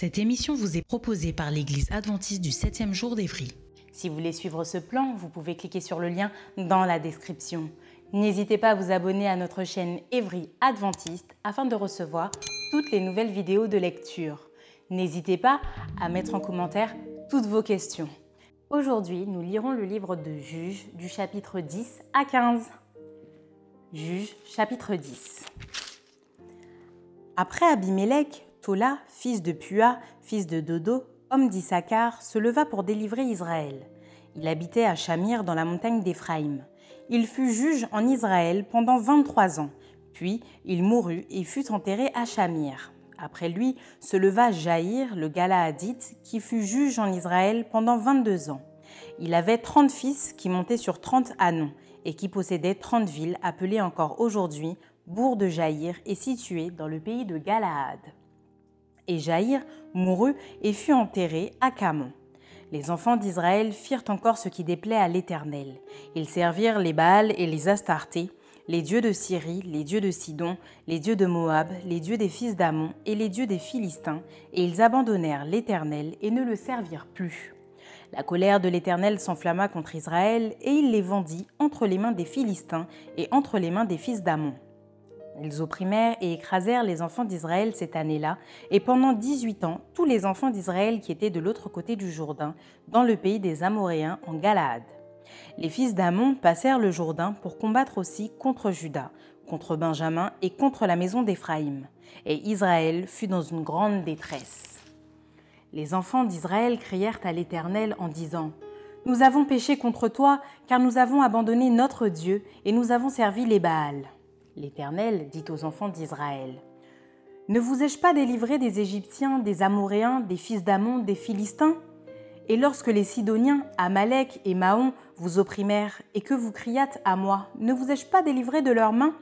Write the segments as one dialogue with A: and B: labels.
A: Cette émission vous est proposée par l'Église adventiste du 7e jour d'Évry.
B: Si vous voulez suivre ce plan, vous pouvez cliquer sur le lien dans la description. N'hésitez pas à vous abonner à notre chaîne Évry Adventiste afin de recevoir toutes les nouvelles vidéos de lecture. N'hésitez pas à mettre en commentaire toutes vos questions. Aujourd'hui, nous lirons le livre de Juges du chapitre 10 à 15. Juges chapitre 10. Après Abimélec, Tola, fils de Pua, fils de Dodo, homme d'Issachar, se leva pour délivrer Israël. Il habitait à Shamir dans la montagne d'Éphraïm. Il fut juge en Israël pendant 23 ans. Puis il mourut et fut enterré à Shamir. Après lui se leva Jaïr, le Galaadite, qui fut juge en Israël pendant 22 ans. Il avait 30 fils qui montaient sur 30 anons et qui possédaient 30 villes appelées encore aujourd'hui Bourg de Jaïr et situées dans le pays de Galaad et Jaïr mourut et fut enterré à Camon. Les enfants d'Israël firent encore ce qui déplaît à l'Éternel. Ils servirent les Baals et les Astartés, les dieux de Syrie, les dieux de Sidon, les dieux de Moab, les dieux des fils d'Amon et les dieux des Philistins, et ils abandonnèrent l'Éternel et ne le servirent plus. La colère de l'Éternel s'enflamma contre Israël, et il les vendit entre les mains des Philistins et entre les mains des fils d'Amon. Ils opprimèrent et écrasèrent les enfants d'Israël cette année-là, et pendant 18 ans, tous les enfants d'Israël qui étaient de l'autre côté du Jourdain, dans le pays des Amoréens en Galaad. Les fils d'Amon passèrent le Jourdain pour combattre aussi contre Juda, contre Benjamin et contre la maison d'Éphraïm. Et Israël fut dans une grande détresse. Les enfants d'Israël crièrent à l'Éternel en disant Nous avons péché contre toi, car nous avons abandonné notre Dieu et nous avons servi les Baals. L'Éternel dit aux enfants d'Israël Ne vous ai-je pas délivré des Égyptiens, des Amoréens, des fils d'Amon, des Philistins? Et lorsque les Sidoniens, Amalek et Mahon vous opprimèrent et que vous criâtes à moi, ne vous ai-je pas délivré de leurs mains?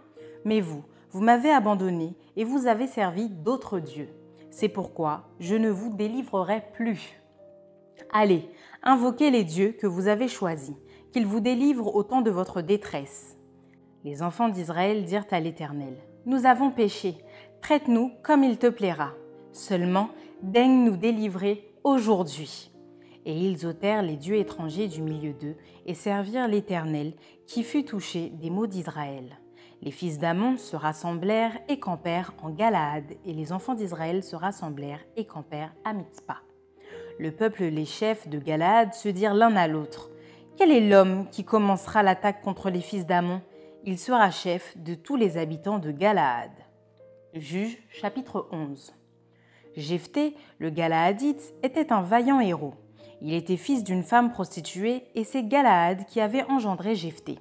B: Mais vous, vous m'avez abandonné et vous avez servi d'autres dieux. C'est pourquoi je ne vous délivrerai plus. Allez, invoquez les dieux que vous avez choisis, qu'ils vous délivrent au temps de votre détresse. Les enfants d'Israël dirent à l'Éternel, Nous avons péché, traite-nous comme il te plaira. Seulement, daigne nous délivrer aujourd'hui. Et ils ôtèrent les dieux étrangers du milieu d'eux et servirent l'Éternel, qui fut touché des maux d'Israël. Les fils d'Amon se rassemblèrent et campèrent en Galaad, et les enfants d'Israël se rassemblèrent et campèrent à Mitzpah. Le peuple, les chefs de Galaad, se dirent l'un à l'autre Quel est l'homme qui commencera l'attaque contre les fils d'Amon il sera chef de tous les habitants de Galaad. Juge chapitre 11. Jephthé, le Galaadite, était un vaillant héros. Il était fils d'une femme prostituée et c'est Galaad qui avait engendré Jephthé.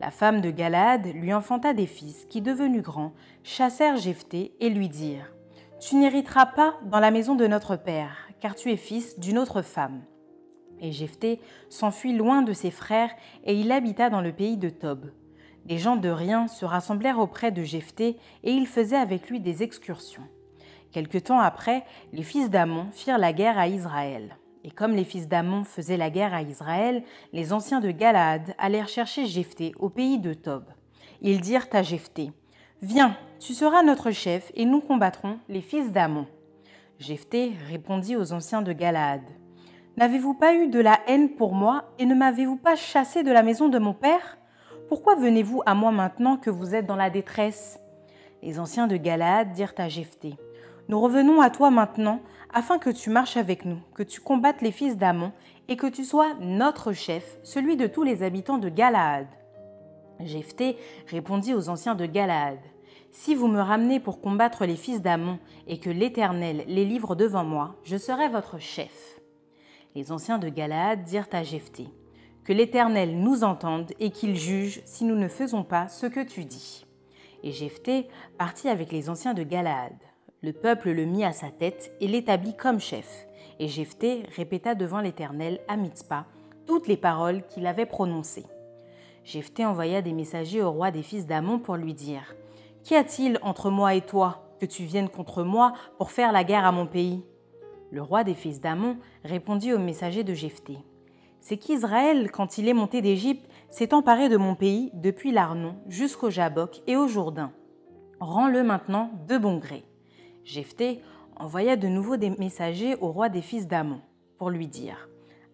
B: La femme de Galaad lui enfanta des fils qui, devenus grands, chassèrent Jephthé et lui dirent Tu n'hériteras pas dans la maison de notre père, car tu es fils d'une autre femme. Et Jephthé s'enfuit loin de ses frères et il habita dans le pays de Tob. Les gens de rien se rassemblèrent auprès de Jephthé et ils faisaient avec lui des excursions. Quelque temps après, les fils d'Amon firent la guerre à Israël. Et comme les fils d'Amon faisaient la guerre à Israël, les anciens de Galaad allèrent chercher Jephthé au pays de Tob. Ils dirent à Jephthé Viens, tu seras notre chef et nous combattrons les fils d'Amon. Jephthé répondit aux anciens de Galaad N'avez-vous pas eu de la haine pour moi et ne m'avez-vous pas chassé de la maison de mon père? Pourquoi venez-vous à moi maintenant que vous êtes dans la détresse? Les anciens de Galaad dirent à Jephthé Nous revenons à toi maintenant, afin que tu marches avec nous, que tu combattes les fils d'Amon, et que tu sois notre chef, celui de tous les habitants de Galaad. Jephthé répondit aux anciens de Galaad Si vous me ramenez pour combattre les fils d'Amon et que l'Éternel les livre devant moi, je serai votre chef. Les anciens de Galaad dirent à Jephthé Que l'Éternel nous entende et qu'il juge si nous ne faisons pas ce que tu dis. Et Jephthé partit avec les anciens de Galaad. Le peuple le mit à sa tête et l'établit comme chef. Et Jephthé répéta devant l'Éternel à Mitzpah toutes les paroles qu'il avait prononcées. Jephthé envoya des messagers au roi des fils d'Amon pour lui dire Qu'y a-t-il entre moi et toi que tu viennes contre moi pour faire la guerre à mon pays? Le roi des fils d'Amon répondit aux messagers de Jephthé C'est qu'Israël, quand il est monté d'Égypte, s'est emparé de mon pays depuis l'Arnon jusqu'au Jabok et au Jourdain. Rends-le maintenant de bon gré. Jephthé envoya de nouveau des messagers au roi des fils d'Amon pour lui dire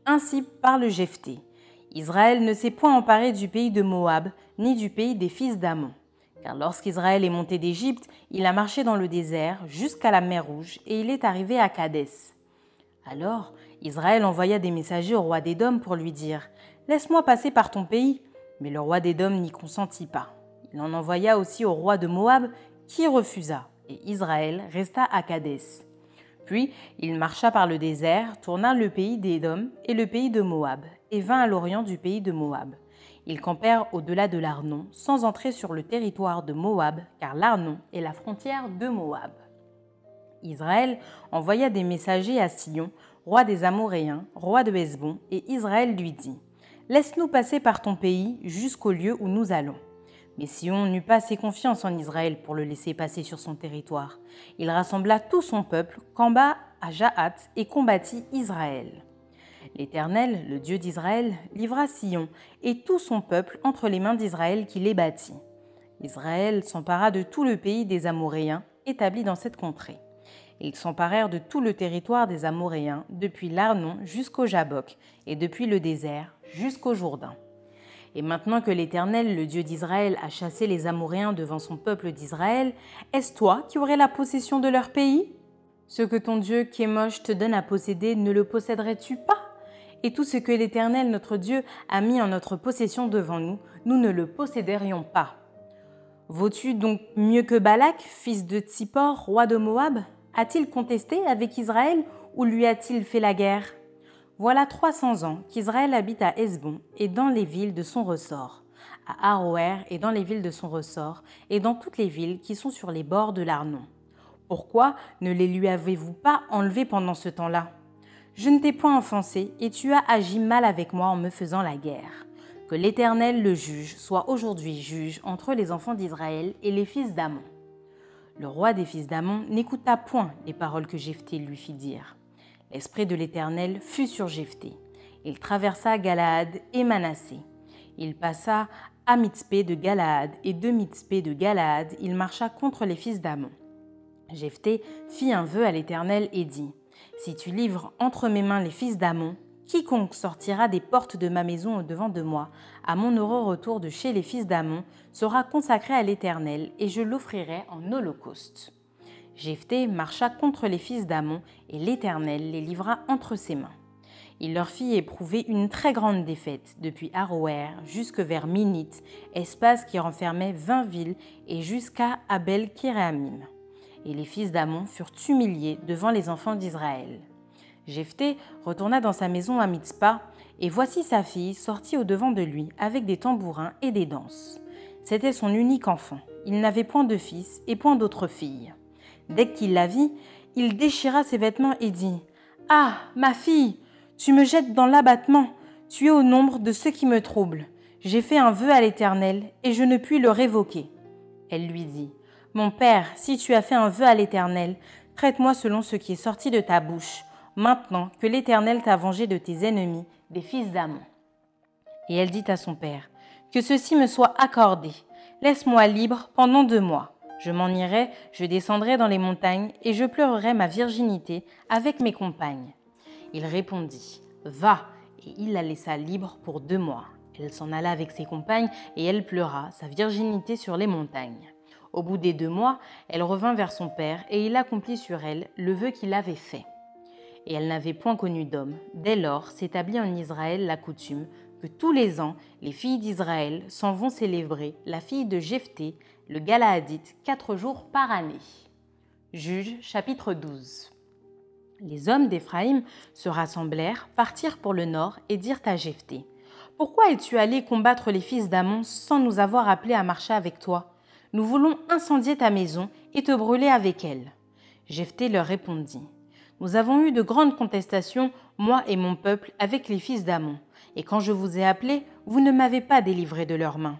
B: Ainsi parle Jephthé Israël ne s'est point emparé du pays de Moab, ni du pays des fils d'Amon. Car lorsqu'Israël est monté d'Égypte, il a marché dans le désert jusqu'à la mer Rouge, et il est arrivé à Cadès. Alors Israël envoya des messagers au roi d'Édom pour lui dire Laisse-moi passer par ton pays. Mais le roi d'Édom n'y consentit pas. Il en envoya aussi au roi de Moab, qui refusa, et Israël resta à Cadès. Puis il marcha par le désert, tourna le pays d'Édom et le pays de Moab, et vint à l'orient du pays de Moab. Ils campèrent au-delà de l'Arnon, sans entrer sur le territoire de Moab, car l'Arnon est la frontière de Moab. Israël envoya des messagers à Sion, roi des Amoréens, roi de Hesbon, et Israël lui dit Laisse-nous passer par ton pays jusqu'au lieu où nous allons. Mais Sion n'eut pas assez confiance en Israël pour le laisser passer sur son territoire. Il rassembla tout son peuple, campa à Jahat et combattit Israël. L'Éternel, le Dieu d'Israël, livra Sion et tout son peuple entre les mains d'Israël qui les bâtit. Israël s'empara de tout le pays des Amoréens établi dans cette contrée. Ils s'emparèrent de tout le territoire des Amoréens, depuis l'Arnon jusqu'au Jabok, et depuis le désert jusqu'au Jourdain. Et maintenant que l'Éternel, le Dieu d'Israël, a chassé les Amoréens devant son peuple d'Israël, est-ce toi qui aurais la possession de leur pays? Ce que ton Dieu, Kémosh, te donne à posséder, ne le posséderais-tu pas? Et tout ce que l'Éternel, notre Dieu, a mis en notre possession devant nous, nous ne le posséderions pas. Vaux-tu donc mieux que Balak, fils de Tsippor, roi de Moab? A-t-il contesté avec Israël ou lui a-t-il fait la guerre? Voilà 300 ans qu'Israël habite à Hesbon et dans les villes de son ressort, à Aroer et dans les villes de son ressort, et dans toutes les villes qui sont sur les bords de l'Arnon. Pourquoi ne les lui avez-vous pas enlevés pendant ce temps-là? Je ne t'ai point offensé, et tu as agi mal avec moi en me faisant la guerre. Que l'Éternel, le juge, soit aujourd'hui juge entre les enfants d'Israël et les fils d'Amon. Le roi des fils d'Amon n'écouta point les paroles que Jephthé lui fit dire. L'esprit de l'Éternel fut sur Jephthé. Il traversa Galaad et Manassé. Il passa à Mitzpé de Galaad et de Mitzpé de Galaad, il marcha contre les fils d'Amon. Jephthé fit un vœu à l'Éternel et dit Si tu livres entre mes mains les fils d'Amon, quiconque sortira des portes de ma maison au-devant de moi, à mon heureux retour de chez les fils d'Amon, sera consacré à l'Éternel, et je l'offrirai en holocauste. Jephthé marcha contre les fils d'Amon, et l'Éternel les livra entre ses mains. Il leur fit éprouver une très grande défaite, depuis Aroer jusque vers Minit, espace qui renfermait vingt villes, et jusqu'à Abel Kéréamim. Et les fils d'Amon furent humiliés devant les enfants d'Israël. Jephthé retourna dans sa maison à Mitzpah, et voici sa fille sortie au devant de lui avec des tambourins et des danses. C'était son unique enfant. Il n'avait point de fils et point d'autres filles. Dès qu'il la vit, il déchira ses vêtements et dit Ah, ma fille, tu me jettes dans l'abattement, tu es au nombre de ceux qui me troublent. J'ai fait un vœu à l'Éternel, et je ne puis le révoquer. Elle lui dit Mon père, si tu as fait un vœu à l'Éternel, traite-moi selon ce qui est sorti de ta bouche, maintenant que l'Éternel t'a vengé de tes ennemis, des fils d'Amon. Et elle dit à son père Que ceci me soit accordé, laisse-moi libre pendant deux mois. Je m'en irai, je descendrai dans les montagnes, et je pleurerai ma virginité avec mes compagnes. Il répondit, Va, et il la laissa libre pour deux mois. Elle s'en alla avec ses compagnes, et elle pleura sa virginité sur les montagnes. Au bout des deux mois, elle revint vers son père, et il accomplit sur elle le vœu qu'il avait fait. Et elle n'avait point connu d'homme. Dès lors s'établit en Israël la coutume que tous les ans, les filles d'Israël s'en vont célébrer la fille de Jephthé, le Galaadite, quatre jours par année. Juge chapitre 12 Les hommes d'Éphraïm se rassemblèrent, partirent pour le nord et dirent à Jephthé Pourquoi es-tu allé combattre les fils d'Amon sans nous avoir appelés à marcher avec toi? Nous voulons incendier ta maison et te brûler avec elle. Jephthé leur répondit Nous avons eu de grandes contestations, moi et mon peuple, avec les fils d'Amon, et quand je vous ai appelés, vous ne m'avez pas délivré de leurs mains.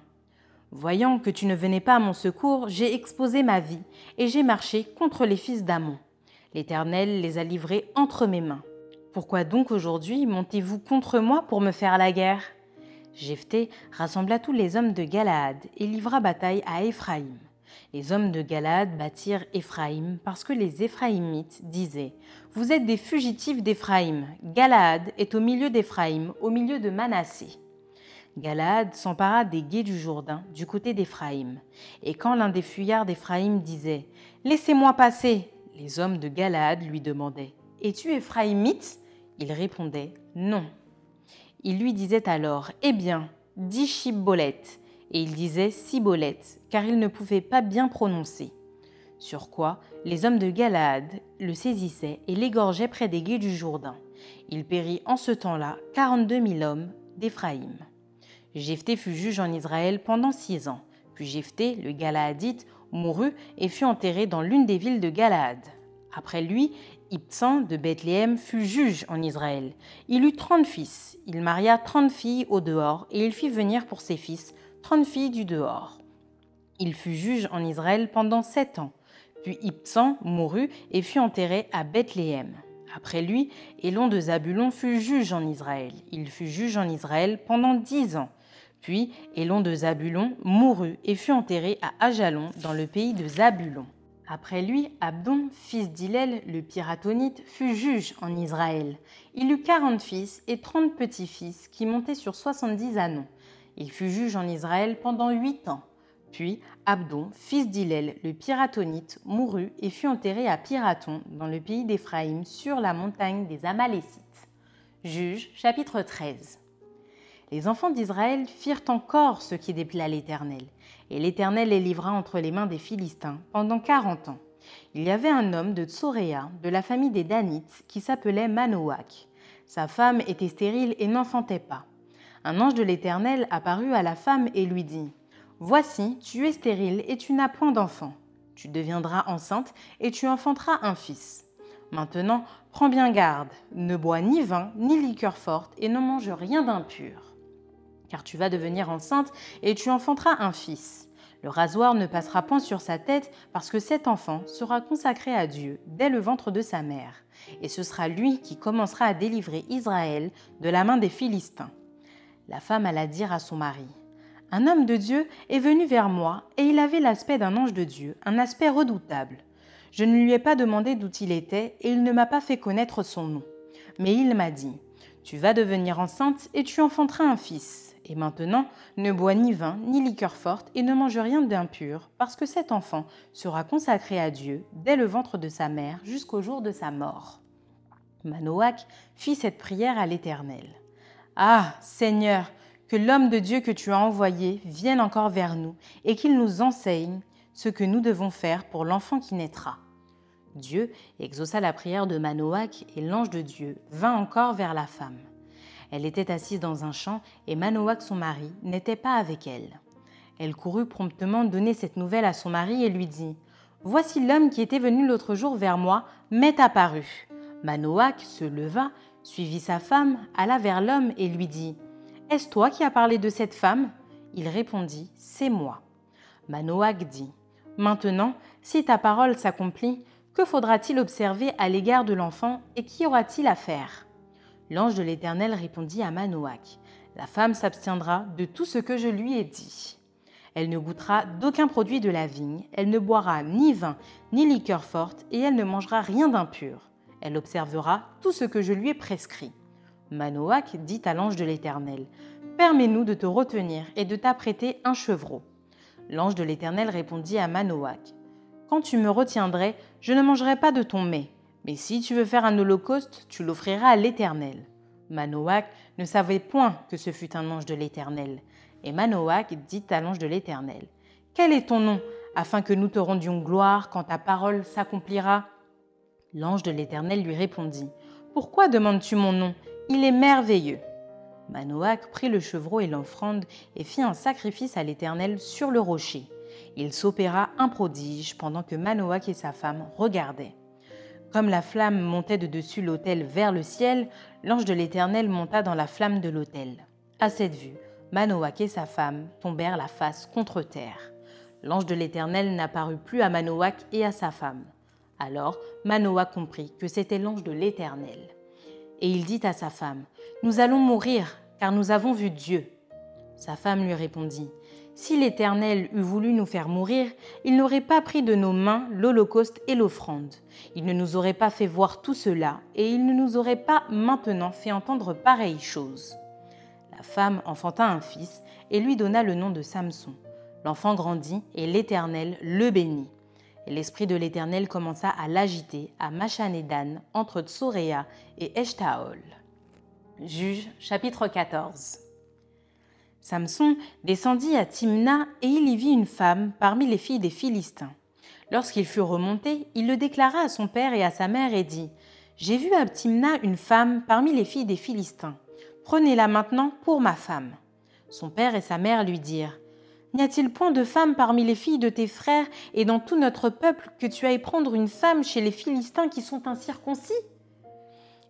B: Voyant que tu ne venais pas à mon secours, j'ai exposé ma vie, et j'ai marché contre les fils d'Amon. L'Éternel les a livrés entre mes mains. Pourquoi donc aujourd'hui montez-vous contre moi pour me faire la guerre? Jephthé rassembla tous les hommes de Galaad et livra bataille à Éphraïm. Les hommes de Galade bâtirent Éphraïm parce que les Éphraïmites disaient Vous êtes des fugitifs d'Éphraïm. Galaad est au milieu d'Éphraïm, au milieu de Manassé. Galaad s'empara des guets du Jourdain, du côté d'Éphraïm. Et quand l'un des fuyards d'Éphraïm disait Laissez-moi passer les hommes de Galaad lui demandaient Es-tu Éphraïmite? Il répondait Non. Il lui disait alors Eh bien, dis Chibolette et il disait Cibolette, car il ne pouvait pas bien prononcer. Sur quoi les hommes de Galaad le saisissaient et l'égorgeaient près des guets du Jourdain. Il périt en ce temps-là quarante-deux mille hommes d'Éphraïm. Jephthé fut juge en Israël pendant six ans. Puis Jephthé, le Galaadite, mourut et fut enterré dans l'une des villes de Galaad. Après lui, Ibtsan de Bethléem fut juge en Israël. Il eut trente fils. Il maria trente filles au dehors et il fit venir pour ses fils trente filles du dehors. Il fut juge en Israël pendant sept ans. Puis Ibtsan mourut et fut enterré à Bethléem. Après lui, Élon de Zabulon fut juge en Israël. Il fut juge en Israël pendant dix ans. Puis Élon de Zabulon mourut et fut enterré à Ajalon dans le pays de Zabulon. Après lui, Abdon, fils d'Hillel, le piratonite, fut juge en Israël. Il eut quarante fils et trente petits-fils qui montaient sur soixante-dix anneaux. Il fut juge en Israël pendant huit ans. Puis Abdon, fils d'Hillel, le Piratonite, mourut et fut enterré à Piraton, dans le pays d'Éphraïm, sur la montagne des Amalécites. Juge, chapitre 13. Les enfants d'Israël firent encore ce qui déplaît à l'Éternel, et l'Éternel les livra entre les mains des Philistins pendant quarante ans. Il y avait un homme de Tsoréa, de la famille des Danites, qui s'appelait Manoach. Sa femme était stérile et n'enfantait pas un ange de l'Éternel apparut à la femme et lui dit, Voici, tu es stérile et tu n'as point d'enfant. Tu deviendras enceinte et tu enfanteras un fils. Maintenant, prends bien garde, ne bois ni vin ni liqueur forte et ne mange rien d'impur. Car tu vas devenir enceinte et tu enfanteras un fils. Le rasoir ne passera point sur sa tête parce que cet enfant sera consacré à Dieu dès le ventre de sa mère. Et ce sera lui qui commencera à délivrer Israël de la main des Philistins. La femme alla dire à son mari Un homme de Dieu est venu vers moi, et il avait l'aspect d'un ange de Dieu, un aspect redoutable. Je ne lui ai pas demandé d'où il était, et il ne m'a pas fait connaître son nom. Mais il m'a dit Tu vas devenir enceinte, et tu enfanteras un fils. Et maintenant, ne bois ni vin, ni liqueur forte, et ne mange rien d'impur, parce que cet enfant sera consacré à Dieu dès le ventre de sa mère jusqu'au jour de sa mort. Manoach fit cette prière à l'Éternel. Ah, Seigneur, que l'homme de Dieu que tu as envoyé vienne encore vers nous et qu'il nous enseigne ce que nous devons faire pour l'enfant qui naîtra. Dieu exauça la prière de Manoach et l'ange de Dieu vint encore vers la femme. Elle était assise dans un champ et Manoach, son mari, n'était pas avec elle. Elle courut promptement donner cette nouvelle à son mari et lui dit Voici l'homme qui était venu l'autre jour vers moi m'est apparu. Manoach se leva suivit sa femme, alla vers l'homme et lui dit Est-ce toi qui as parlé de cette femme? Il répondit C'est moi. Manoach dit Maintenant, si ta parole s'accomplit, que faudra-t-il observer à l'égard de l'enfant et qu'y aura-t-il à faire? L'ange de l'Éternel répondit à Manoach La femme s'abstiendra de tout ce que je lui ai dit. Elle ne goûtera d'aucun produit de la vigne, elle ne boira ni vin ni liqueur forte, et elle ne mangera rien d'impur. Elle observera tout ce que je lui ai prescrit. Manoach dit à l'ange de l'Éternel, Permets-nous de te retenir et de t'apprêter un chevreau. L'ange de l'Éternel répondit à Manoach, Quand tu me retiendrais, je ne mangerai pas de ton mets, mais si tu veux faire un holocauste, tu l'offriras à l'Éternel. Manoach ne savait point que ce fut un ange de l'Éternel. Et Manoach dit à l'ange de l'Éternel, Quel est ton nom, afin que nous te rendions gloire quand ta parole s'accomplira? L'ange de l'Éternel lui répondit, Pourquoi demandes-tu mon nom? Il est merveilleux. Manoach prit le chevreau et l'offrande et fit un sacrifice à l'Éternel sur le rocher. Il s'opéra un prodige pendant que Manoach et sa femme regardaient. Comme la flamme montait de dessus l'autel vers le ciel, l'ange de l'Éternel monta dans la flamme de l'autel. À cette vue, Manoach et sa femme tombèrent la face contre terre. L'ange de l'Éternel n'apparut plus à Manoach et à sa femme. Alors Manoach comprit que c'était l'ange de l'Éternel. Et il dit à sa femme, Nous allons mourir, car nous avons vu Dieu. Sa femme lui répondit, Si l'Éternel eût voulu nous faire mourir, il n'aurait pas pris de nos mains l'Holocauste et l'offrande. Il ne nous aurait pas fait voir tout cela, et il ne nous aurait pas maintenant fait entendre pareille chose. La femme enfanta un fils et lui donna le nom de Samson. L'enfant grandit et l'Éternel le bénit. Et l'esprit de l'Éternel commença à l'agiter à Machanédan entre Tsoréa et Eshtaol. Juge chapitre 14 Samson descendit à Timna et il y vit une femme parmi les filles des Philistins. Lorsqu'il fut remonté, il le déclara à son père et à sa mère et dit J'ai vu à Timna une femme parmi les filles des Philistins. Prenez-la maintenant pour ma femme. Son père et sa mère lui dirent N'y a-t-il point de femme parmi les filles de tes frères et dans tout notre peuple que tu ailles prendre une femme chez les Philistins qui sont incirconcis?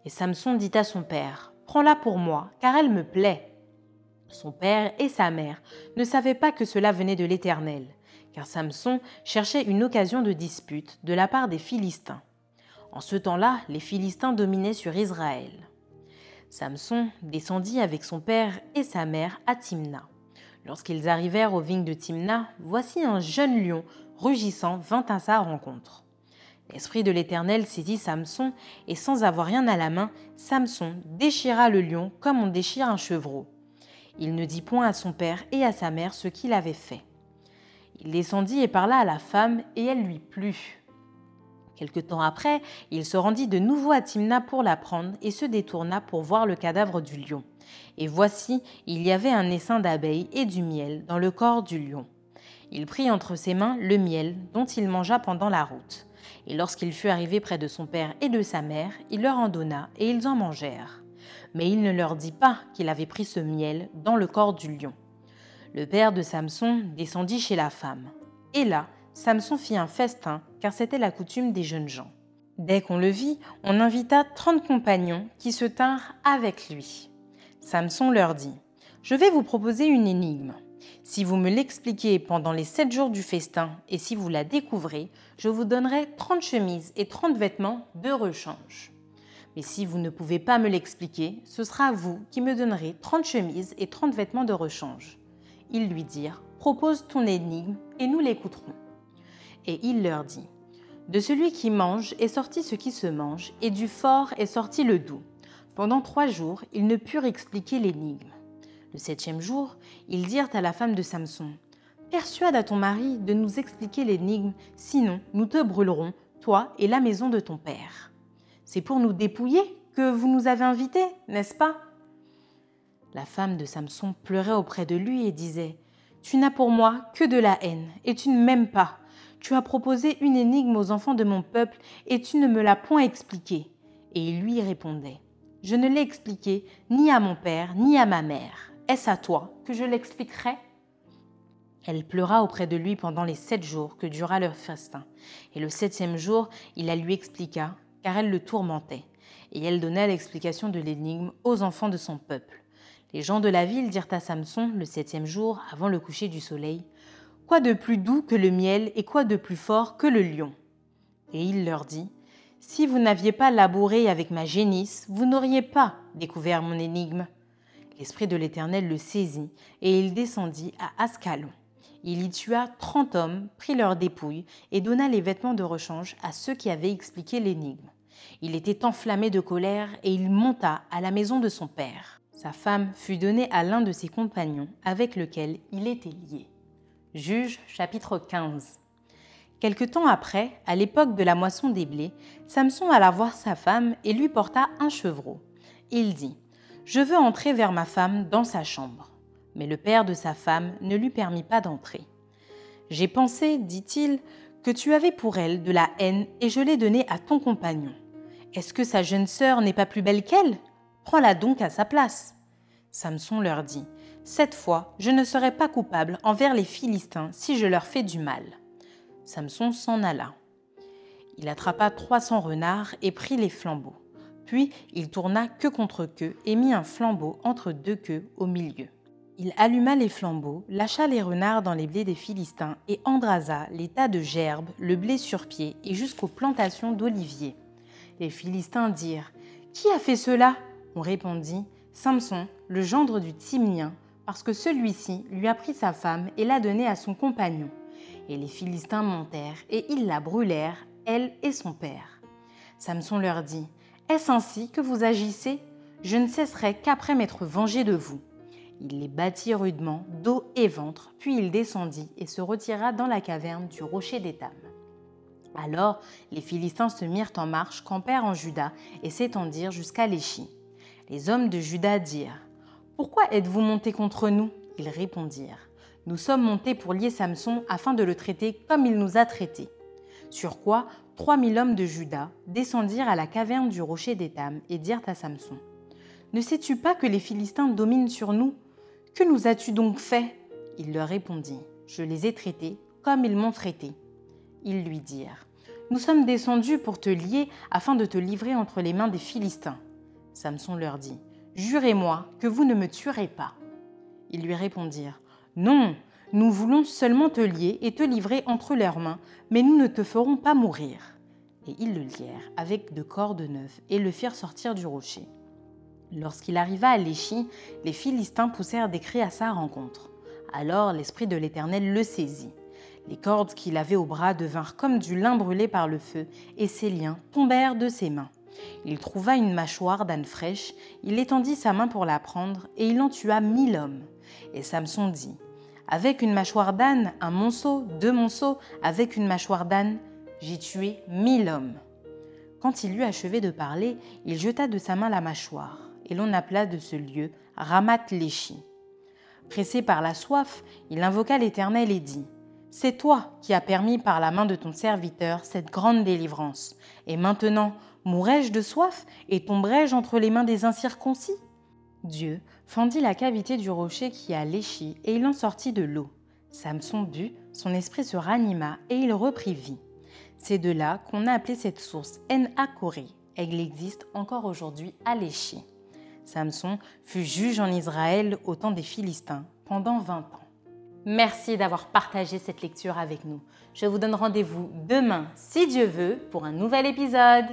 B: Et Samson dit à son père Prends-la pour moi, car elle me plaît. Son père et sa mère ne savaient pas que cela venait de l'Éternel, car Samson cherchait une occasion de dispute de la part des Philistins. En ce temps-là, les Philistins dominaient sur Israël. Samson descendit avec son père et sa mère à Timna. Lorsqu'ils arrivèrent aux vignes de Timna, voici un jeune lion rugissant vint à sa rencontre. L'esprit de l'Éternel saisit Samson, et sans avoir rien à la main, Samson déchira le lion comme on déchire un chevreau. Il ne dit point à son père et à sa mère ce qu'il avait fait. Il descendit et parla à la femme, et elle lui plut. Quelque temps après, il se rendit de nouveau à Timna pour la prendre et se détourna pour voir le cadavre du lion. Et voici, il y avait un essaim d'abeilles et du miel dans le corps du lion. Il prit entre ses mains le miel dont il mangea pendant la route. Et lorsqu'il fut arrivé près de son père et de sa mère, il leur en donna et ils en mangèrent. Mais il ne leur dit pas qu'il avait pris ce miel dans le corps du lion. Le père de Samson descendit chez la femme. Et là, Samson fit un festin, car c'était la coutume des jeunes gens. Dès qu'on le vit, on invita trente compagnons qui se tinrent avec lui. Samson leur dit Je vais vous proposer une énigme. Si vous me l'expliquez pendant les sept jours du festin et si vous la découvrez, je vous donnerai trente chemises et trente vêtements de rechange. Mais si vous ne pouvez pas me l'expliquer, ce sera vous qui me donnerez trente chemises et trente vêtements de rechange. Ils lui dirent Propose ton énigme et nous l'écouterons. Et il leur dit De celui qui mange est sorti ce qui se mange, et du fort est sorti le doux. Pendant trois jours, ils ne purent expliquer l'énigme. Le septième jour, ils dirent à la femme de Samson Persuade à ton mari de nous expliquer l'énigme, sinon nous te brûlerons, toi et la maison de ton père. C'est pour nous dépouiller que vous nous avez invités, n'est-ce pas? La femme de Samson pleurait auprès de lui et disait Tu n'as pour moi que de la haine, et tu ne m'aimes pas. Tu as proposé une énigme aux enfants de mon peuple, et tu ne me l'as point expliquée. Et il lui répondait je ne l'ai expliqué ni à mon père ni à ma mère. Est-ce à toi que je l'expliquerai? Elle pleura auprès de lui pendant les sept jours que dura leur festin. Et le septième jour, il la lui expliqua, car elle le tourmentait. Et elle donna l'explication de l'énigme aux enfants de son peuple. Les gens de la ville dirent à Samson, le septième jour, avant le coucher du soleil, Quoi de plus doux que le miel et quoi de plus fort que le lion? Et il leur dit, si vous n'aviez pas labouré avec ma génisse, vous n'auriez pas découvert mon énigme. L'Esprit de l'Éternel le saisit, et il descendit à Ascalon. Il y tua trente hommes, prit leurs dépouilles, et donna les vêtements de rechange à ceux qui avaient expliqué l'énigme. Il était enflammé de colère, et il monta à la maison de son père. Sa femme fut donnée à l'un de ses compagnons avec lequel il était lié. Juge chapitre 15 Quelque temps après, à l'époque de la moisson des blés, Samson alla voir sa femme et lui porta un chevreau. Il dit Je veux entrer vers ma femme dans sa chambre. Mais le père de sa femme ne lui permit pas d'entrer. J'ai pensé, dit-il, que tu avais pour elle de la haine et je l'ai donnée à ton compagnon. Est-ce que sa jeune sœur n'est pas plus belle qu'elle? Prends-la donc à sa place. Samson leur dit, Cette fois, je ne serai pas coupable envers les Philistins si je leur fais du mal. Samson s'en alla. Il attrapa trois cents renards et prit les flambeaux. Puis il tourna queue contre queue et mit un flambeau entre deux queues au milieu. Il alluma les flambeaux, lâcha les renards dans les blés des Philistins et embrasa les tas de gerbes, le blé sur pied et jusqu'aux plantations d'oliviers. Les Philistins dirent Qui a fait cela? On répondit Samson, le gendre du Timnien, parce que celui-ci lui a pris sa femme et l'a donnée à son compagnon. Et les Philistins montèrent et ils la brûlèrent, elle et son père. Samson leur dit Est-ce ainsi que vous agissez? Je ne cesserai qu'après m'être vengé de vous. Il les battit rudement, dos et ventre, puis il descendit et se retira dans la caverne du rocher d'Étam. Alors les Philistins se mirent en marche, campèrent en Juda et s'étendirent jusqu'à l'Échi. Les hommes de Juda dirent Pourquoi êtes-vous montés contre nous? Ils répondirent Nous sommes montés pour lier Samson afin de le traiter comme il nous a traités. Sur quoi trois mille hommes de Juda descendirent à la caverne du rocher d'Étam et dirent à Samson Ne sais-tu pas que les Philistins dominent sur nous? Que nous as-tu donc fait? Il leur répondit, Je les ai traités comme ils m'ont traité. Ils lui dirent, Nous sommes descendus pour te lier afin de te livrer entre les mains des Philistins. Samson leur dit, Jurez-moi que vous ne me tuerez pas. Ils lui répondirent, Non, nous voulons seulement te lier et te livrer entre leurs mains, mais nous ne te ferons pas mourir. Et ils le lièrent avec de cordes neuves et le firent sortir du rocher. Lorsqu'il arriva à l'Échi, les Philistins poussèrent des cris à sa rencontre. Alors l'Esprit de l'Éternel le saisit. Les cordes qu'il avait au bras devinrent comme du lin brûlé par le feu, et ses liens tombèrent de ses mains. Il trouva une mâchoire d'âne fraîche, il étendit sa main pour la prendre, et il en tua mille hommes. Et Samson dit Avec une mâchoire d'âne, un monceau, deux monceaux, avec une mâchoire d'âne, j'ai tué mille hommes. Quand il eut achevé de parler, il jeta de sa main la mâchoire et l'on appela de ce lieu Ramat Léchi. Pressé par la soif, il invoqua l'Éternel et dit C'est toi qui as permis par la main de ton serviteur cette grande délivrance. Et maintenant, mourrai-je de soif et tomberai-je entre les mains des incirconcis? Dieu fendit la cavité du rocher qui a léchi et il en sortit de l'eau. Samson but, son esprit se ranima et il reprit vie. C'est de là qu'on a appelé cette source En-Akoré. Elle existe encore aujourd'hui à Léchi. Samson fut juge en Israël au temps des Philistins pendant 20 ans. Merci d'avoir partagé cette lecture avec nous. Je vous donne rendez-vous demain, si Dieu veut, pour un nouvel épisode.